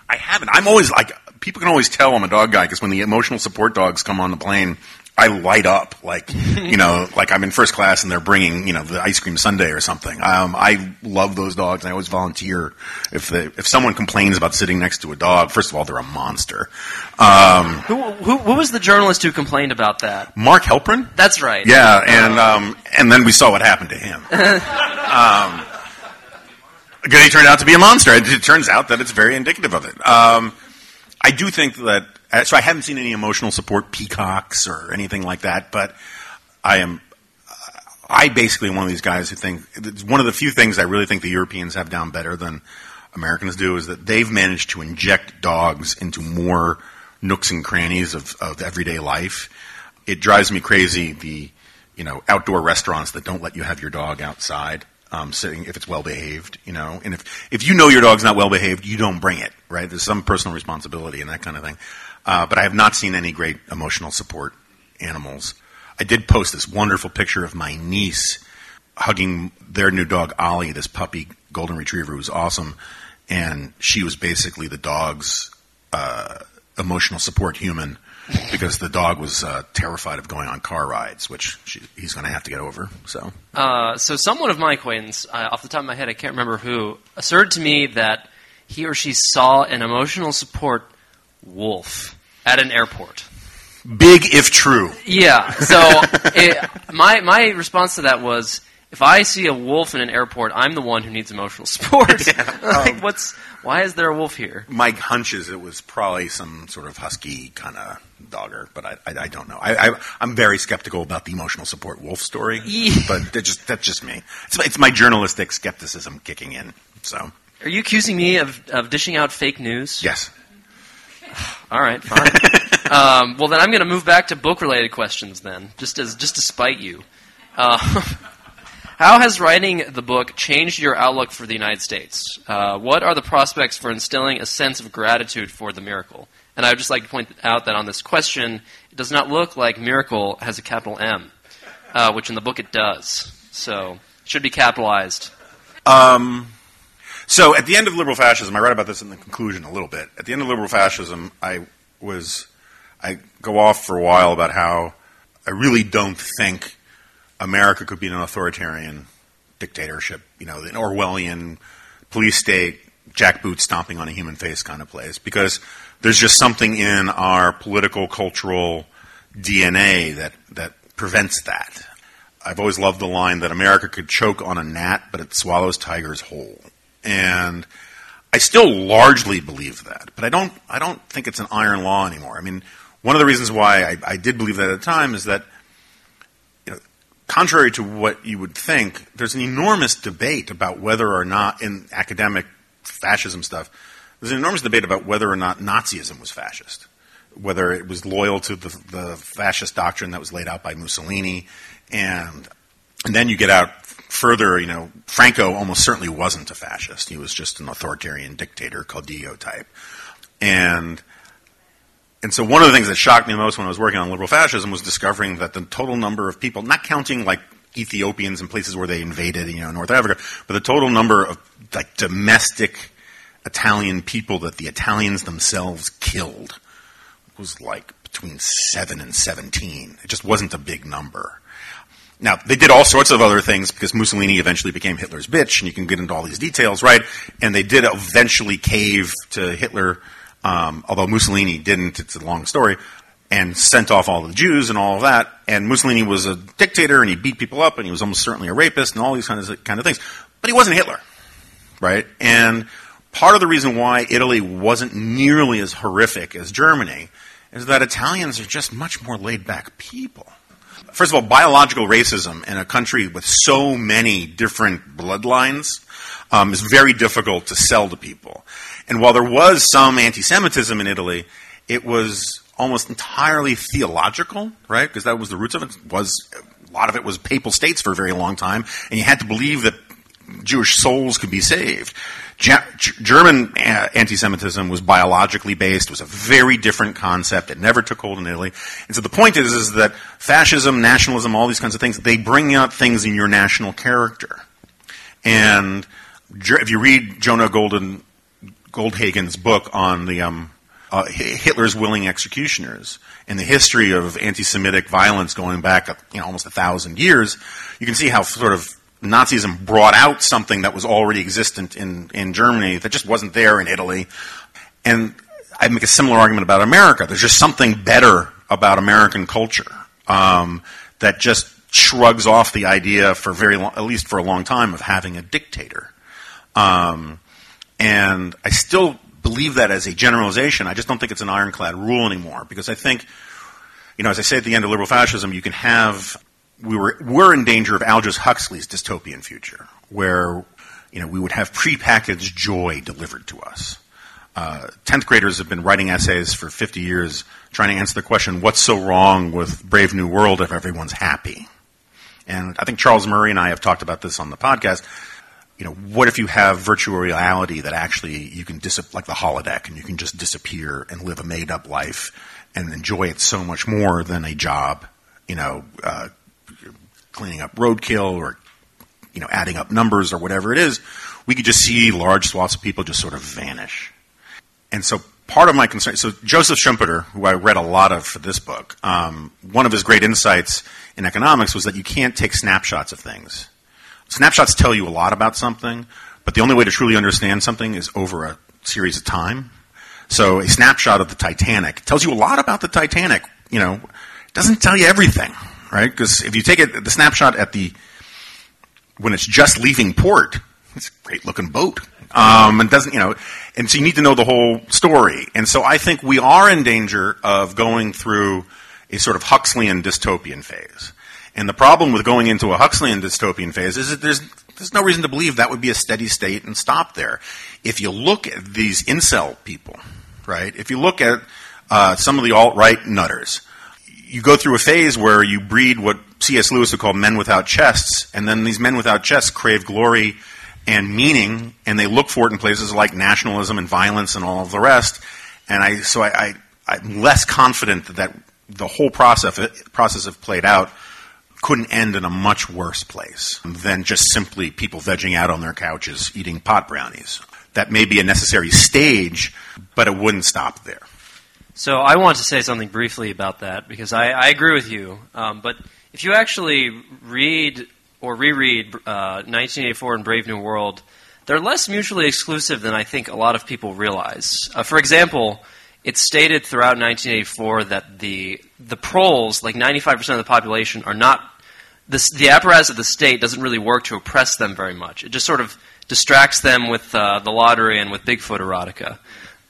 I haven't. I'm always like, people can always tell I'm a dog guy because when the emotional support dogs come on the plane, I light up like, you know, like I'm in first class and they're bringing, you know, the ice cream sundae or something. Um, I love those dogs and I always volunteer if they, if someone complains about sitting next to a dog, first of all, they're a monster. Um, Who, who, who was the journalist who complained about that? Mark Helprin? That's right. Yeah, and um, and then we saw what happened to him. um, he turned out to be a monster. It, it turns out that it's very indicative of it. Um, I do think that. Uh, So I haven't seen any emotional support peacocks or anything like that, but I am. I basically am one of these guys who think it's one of the few things I really think the Europeans have down better than Americans do is that they've managed to inject dogs into more nooks and crannies of, of everyday life. It drives me crazy the you know outdoor restaurants that don't let you have your dog outside um, sitting if it's well behaved. You know, and if if you know your dog's not well behaved, you don't bring it. Right? There's some personal responsibility and that kind of thing. Uh, but I have not seen any great emotional support animals. I did post this wonderful picture of my niece hugging their new dog Ollie, this puppy golden retriever who was awesome, and she was basically the dog's uh, emotional support human because the dog was uh, terrified of going on car rides, which she, he's going to have to get over. So Uh, so someone of my acquaintance, uh, off the top of my head, I can't remember who, asserted to me that he or she saw an emotional support wolf at an airport. big if true. Yeah. So it, my my response to that was, if I see a wolf in an airport, I'm the one who needs emotional support. like, um, what's why is there a wolf here? My hunch is it was probably some sort of husky kind of dogger, but I, I, I don't know. I, I, I'm very skeptical about the emotional support wolf story, Yeah. but that's just that's just me. It's, it's my journalistic skepticism kicking in. So Are you accusing me of, of dishing out fake news? yes, All right, fine. um, well, then I'm going to move back to book-related questions. Then, just as just to spite you, uh, how has writing the book changed your outlook for the United States? Uh, what are the prospects for instilling a sense of gratitude for the miracle? And I would just like to point out that on this question, it does not look like miracle has a capital M, uh, which in the book it does. So it should be capitalized. Um, so at the end of liberal fascism, I write about this in the conclusion a little bit. At the end of liberal fascism, I was I go off for a while about how I really don't think America could be an authoritarian dictatorship, you know, an Orwellian police state, jackboot stomping on a human face kind of place, because there's just something in our political, cultural DNA that, that prevents that. I've always loved the line that America could choke on a gnat, but it swallows tigers whole. And I still largely believe that, but I don't. I don't think it's an iron law anymore. I mean, one of the reasons why I, I did believe that at the time is that, you know, contrary to what you would think, there's an enormous debate about whether or not in academic fascism stuff, there's an enormous debate about whether or not Nazism was fascist, whether it was loyal to the, the fascist doctrine that was laid out by Mussolini, and and then you get out further, you know, Franco almost certainly wasn't a fascist. He was just an authoritarian dictator, caudillo type. And and so one of the things that shocked me most when I was working on liberal fascism was discovering that the total number of people, not counting like Ethiopians and places where they invaded, you know, North Africa, but the total number of like domestic Italian people that the Italians themselves killed was like between 7 and 17. It just wasn't a big number. Now, they did all sorts of other things because Mussolini eventually became Hitler's bitch, and you can get into all these details, right? And they did eventually cave to Hitler, um, although Mussolini didn't, it's a long story, and sent off all the Jews and all of that. And Mussolini was a dictator, and he beat people up, and he was almost certainly a rapist, and all these kinds of, kind of things. But he wasn't Hitler, right? And part of the reason why Italy wasn't nearly as horrific as Germany is that Italians are just much more laid back people. First of all, biological racism in a country with so many different bloodlines um, is very difficult to sell to people. And while there was some anti Semitism in Italy, it was almost entirely theological, right? Because that was the roots of it. Was a lot of it was papal states for a very long time, and you had to believe that Jewish souls could be saved. German uh, anti-Semitism was biologically based, was a very different concept. It never took hold in Italy. And so the point is, is that fascism, nationalism, all these kinds of things, they bring out things in your national character. And if you read Jonah Golden, Goldhagen's book on the um, uh, Hitler's willing executioners and the history of anti-Semitic violence going back, you know, almost a thousand years, you can see how sort of Nazism brought out something that was already existent in, in Germany that just wasn't there in Italy. And I make a similar argument about America. There's just something better about American culture um, that just shrugs off the idea for very long, at least for a long time, of having a dictator. Um, and I still believe that as a generalization. I just don't think it's an ironclad rule anymore because I think, you know, as I say at the end of liberal fascism, you can have we were were in danger of Aldous Huxley's dystopian future, where you know we would have prepackaged joy delivered to us. Uh, tenth graders have been writing essays for 50 years trying to answer the question, "What's so wrong with Brave New World if everyone's happy?" And I think Charles Murray and I have talked about this on the podcast. You know, what if you have virtual reality that actually you can dis- like the holodeck, and you can just disappear and live a made-up life and enjoy it so much more than a job? You know, uh, cleaning up roadkill or you know adding up numbers or whatever it is, we could just see large swaths of people just sort of vanish. And so part of my concern, so Joseph Schumpeter, who I read a lot of for this book, um, one of his great insights in economics was that you can't take snapshots of things. Snapshots tell you a lot about something, but the only way to truly understand something is over a series of time. So a snapshot of the Titanic tells you a lot about the Titanic. You know, doesn't tell you everything right? Because if you take it, the snapshot at the when it's just leaving port, it's a great looking boat. Um, and doesn't, you know, and so you need to know the whole story. And so I think we are in danger of going through a sort of Huxleyan dystopian phase. And the problem with going into a Huxleyan dystopian phase is that there's, there's no reason to believe that would be a steady state and stop there. If you look at these incel people, right, if you look at uh, some of the alt right nutters, you go through a phase where you breed what C.S. Lewis would call men without chests, and then these men without chests crave glory and meaning, and they look for it in places like nationalism and violence and all of the rest. And I, so I, I, am less confident that the whole process, process of played out couldn't end in a much worse place than just simply people vegging out on their couches eating pot brownies. That may be a necessary stage, but it wouldn't stop there. So I want to say something briefly about that because I, I agree with you. Um, but if you actually read or reread uh, 1984 and Brave New World, they're less mutually exclusive than I think a lot of people realize. Uh, for example, it's stated throughout 1984 that the the proles, like 95% of the population, are not the apparatus of the state doesn't really work to oppress them very much. It just sort of distracts them with uh, the lottery and with Bigfoot erotica.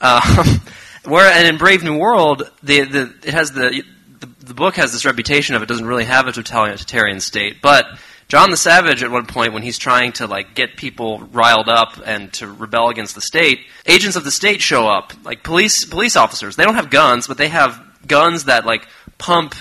Where and in Brave New World, the, the it has the, the, the book has this reputation of it doesn't really have a totalitarian state, but John the Savage at one point when he's trying to like get people riled up and to rebel against the state, agents of the state show up, like police police officers. They don't have guns, but they have guns that like pump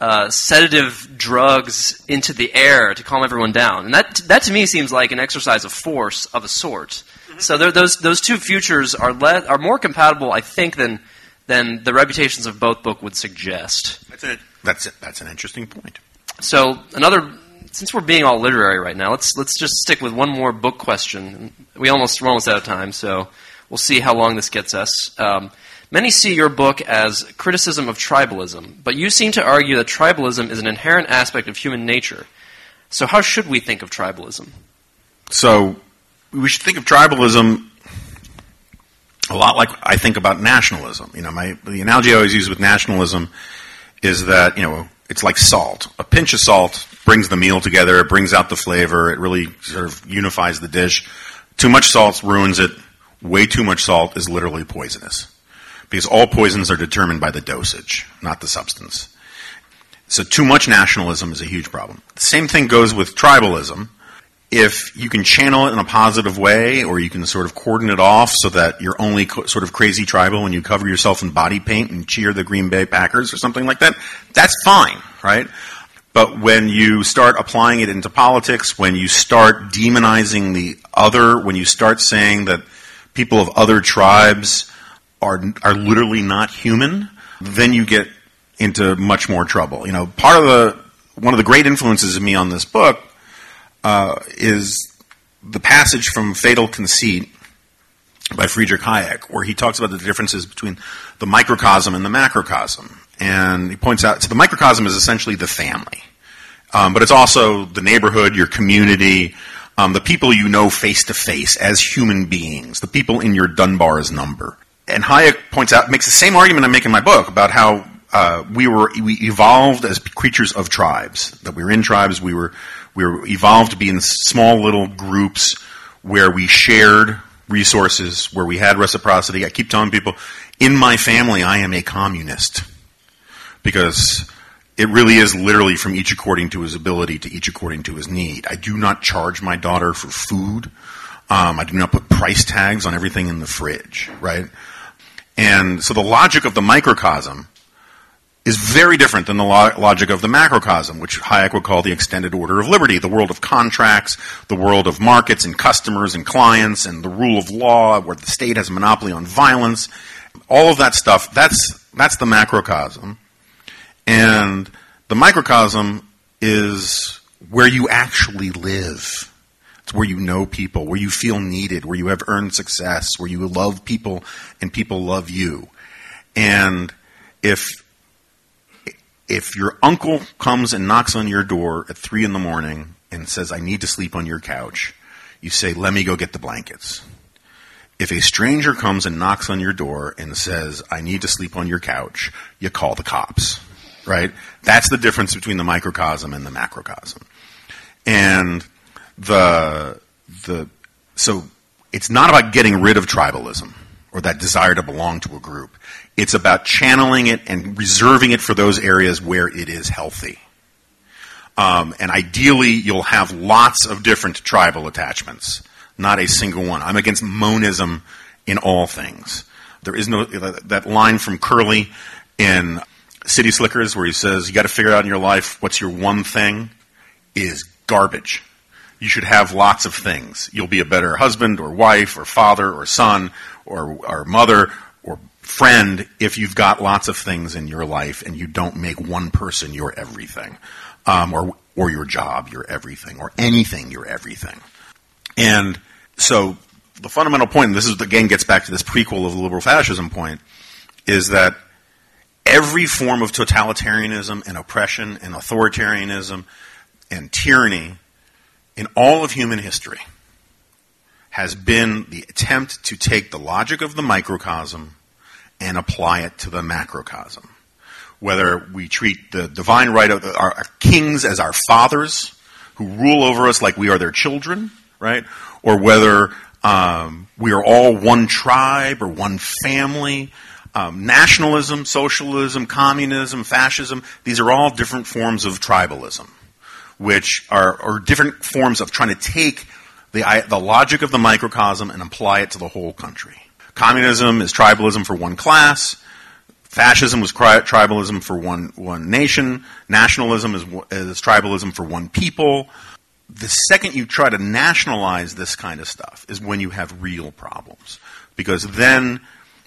uh, sedative drugs into the air to calm everyone down. And that, that to me seems like an exercise of force of a sort. So those, those two futures are, le- are more compatible, I think, than, than the reputations of both book would suggest. That's, a, that's, a, that's an interesting point. So another, since we're being all literary right now, let's let's just stick with one more book question. We almost we're almost out of time, so we'll see how long this gets us. Um, many see your book as criticism of tribalism, but you seem to argue that tribalism is an inherent aspect of human nature. So how should we think of tribalism? So we should think of tribalism a lot like I think about nationalism. You know, my the analogy I always use with nationalism is that you know it's like salt. A pinch of salt brings the meal together. It brings out the flavor. It really sort of unifies the dish. Too much salt ruins it. Way too much salt is literally poisonous because all poisons are determined by the dosage, not the substance. So too much nationalism is a huge problem. The same thing goes with tribalism. If you can channel it in a positive way, or you can sort of cordon it off so that you're only co- sort of crazy tribal when you cover yourself in body paint and cheer the Green Bay Packers or something like that, that's fine, right? But when you start applying it into politics, when you start demonizing the other, when you start saying that people of other tribes are are literally not human, then you get into much more trouble. You know, part of the one of the great influences of me on this book uh, is the passage from Fatal Conceit by Friedrich Hayek, where he talks about the differences between the microcosm and the macrocosm. And he points out, so the microcosm is essentially the family. Um, but it's also the neighborhood, your community, um, the people you know face to face as human beings, the people in your Dunbar's number. And Hayek points out, makes the same argument I make in my book about how uh, we were we evolved as creatures of tribes. That we were in tribes. We were we were evolved to be in small little groups where we shared resources, where we had reciprocity. I keep telling people, in my family, I am a communist because it really is literally from each according to his ability to each according to his need. I do not charge my daughter for food. Um, I do not put price tags on everything in the fridge, right? And so the logic of the microcosm is very different than the lo- logic of the macrocosm, which Hayek would call the extended order of liberty, the world of contracts, the world of markets and customers and clients, and the rule of law, where the state has a monopoly on violence. All of that stuff, that's, that's the macrocosm. And the microcosm is where you actually live. It's where you know people, where you feel needed, where you have earned success, where you love people and people love you. And if if your uncle comes and knocks on your door at three in the morning and says, I need to sleep on your couch, you say, let me go get the blankets. If a stranger comes and knocks on your door and says, I need to sleep on your couch, you call the cops, right? That's the difference between the microcosm and the macrocosm. And the, the, so it's not about getting rid of tribalism or that desire to belong to a group. It's about channeling it and reserving it for those areas where it is healthy. Um, and ideally, you'll have lots of different tribal attachments, not a single one. I'm against monism in all things. There is no that line from Curly in City Slickers where he says, "You got to figure out in your life what's your one thing," is garbage. You should have lots of things. You'll be a better husband or wife or father or son or, mother or friend if you've got lots of things in your life and you don't make one person your everything, um, or or your job your everything, or anything your everything. And so the fundamental point, and this is again gets back to this prequel of the liberal fascism point, is that every form of totalitarianism and oppression and authoritarianism and tyranny in all of human history has been the attempt to take the logic of the microcosm and apply it to the macrocosm. Whether we treat the divine right of our, kings as our fathers who rule over us like we are their children, right? Or whether um, we are all one tribe or one family. Um, nationalism, socialism, communism, fascism, these are all different forms of tribalism, which are, are different forms of trying to take the, the logic of the microcosm and apply it to the whole country. Communism is tribalism for one class. fascism was tri- tribalism for one one nation. Nationalism is, is tribalism for one people. The second you try to nationalize this kind of stuff is when you have real problems, because then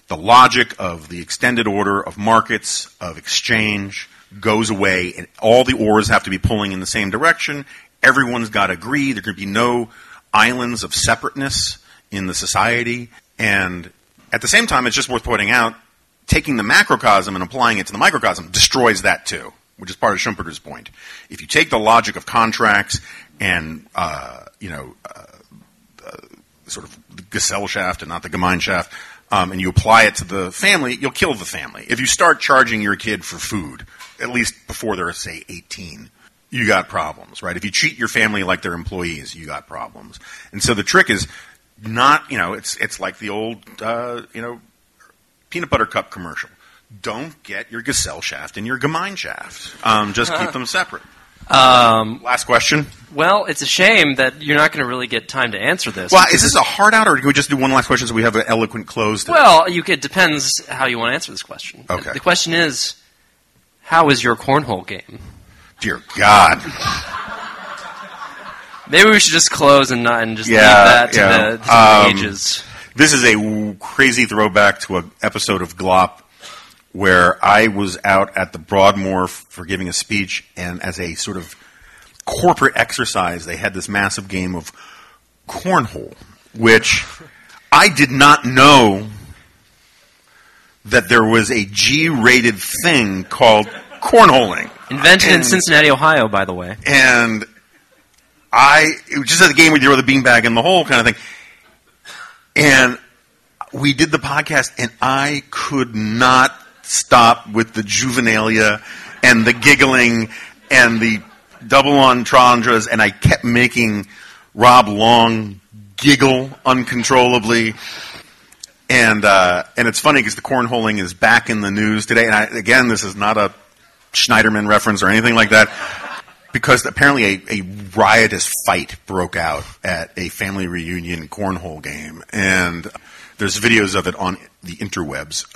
the logic of the extended order of markets of exchange goes away, and all the oars have to be pulling in the same direction. Everyone's got to agree. There can be no islands of separateness in the society, and at the same time, it's just worth pointing out taking the macrocosm and applying it to the microcosm destroys that too, which is part of Schumpeter's point. If you take the logic of contracts and uh, you know uh, uh, sort of the Gesellschaft and not the Gemeinschaft, um, and you apply it to the family, you'll kill the family. If you start charging your kid for food, at least before they're say 18, you got problems, right? If you treat your family like they're employees, you got problems. And so the trick is not, you know, it's it's like the old, uh, you know, peanut butter cup commercial. Don't get your Gesellschaft and your Gemeinschaft. Um, just keep them separate. Um, Last question. well, it's a shame that you're not going to really get time to answer this. Well, is this a hard out, or can we just do one last question so we have an eloquent close? Well, you could, it depends how you want to answer this question. Okay. The question is, how is your cornhole game? Dear God. Maybe we should just close and not and just Yeah, leave that to yeah. the, to the Um, ages. This is a w- crazy throwback to an episode of Glop where I was out at the Broadmoor for giving a speech, and as a sort of corporate exercise, they had this massive game of cornhole, which I did not know that there was a G-rated thing called cornholing. Invented in Cincinnati, Ohio, by the way. and I it was just a game where you throw the beanbag in the hole kind of thing. And we did the podcast, and I could not stop with the juvenilia and the giggling and the double entendres, and I kept making Rob Long giggle uncontrollably. And uh, and it's funny because the cornholing is back in the news today. And I, again, this is not a Schneiderman reference or anything like that because apparently a, a riotous fight broke out at a family reunion cornhole game, and there's videos of it on the interwebs.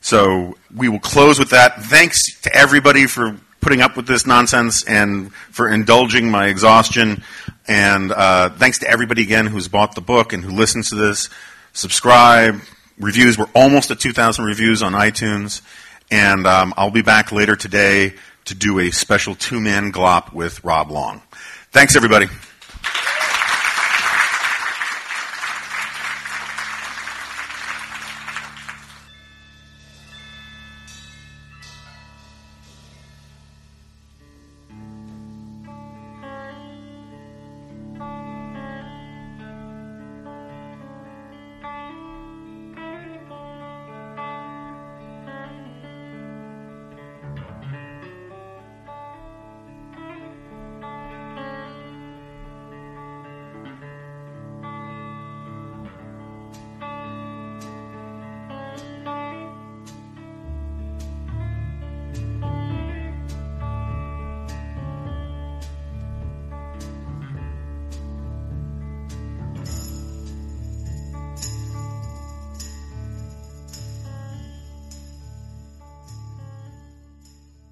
So we will close with that. Thanks to everybody for putting up with this nonsense and for indulging my exhaustion. And uh, thanks to everybody again who's bought the book and who listens to this. Subscribe, reviews. We're almost at 2,000 reviews on iTunes. And um, I'll be back later today to do a special two man glop with Rob Long. Thanks, everybody.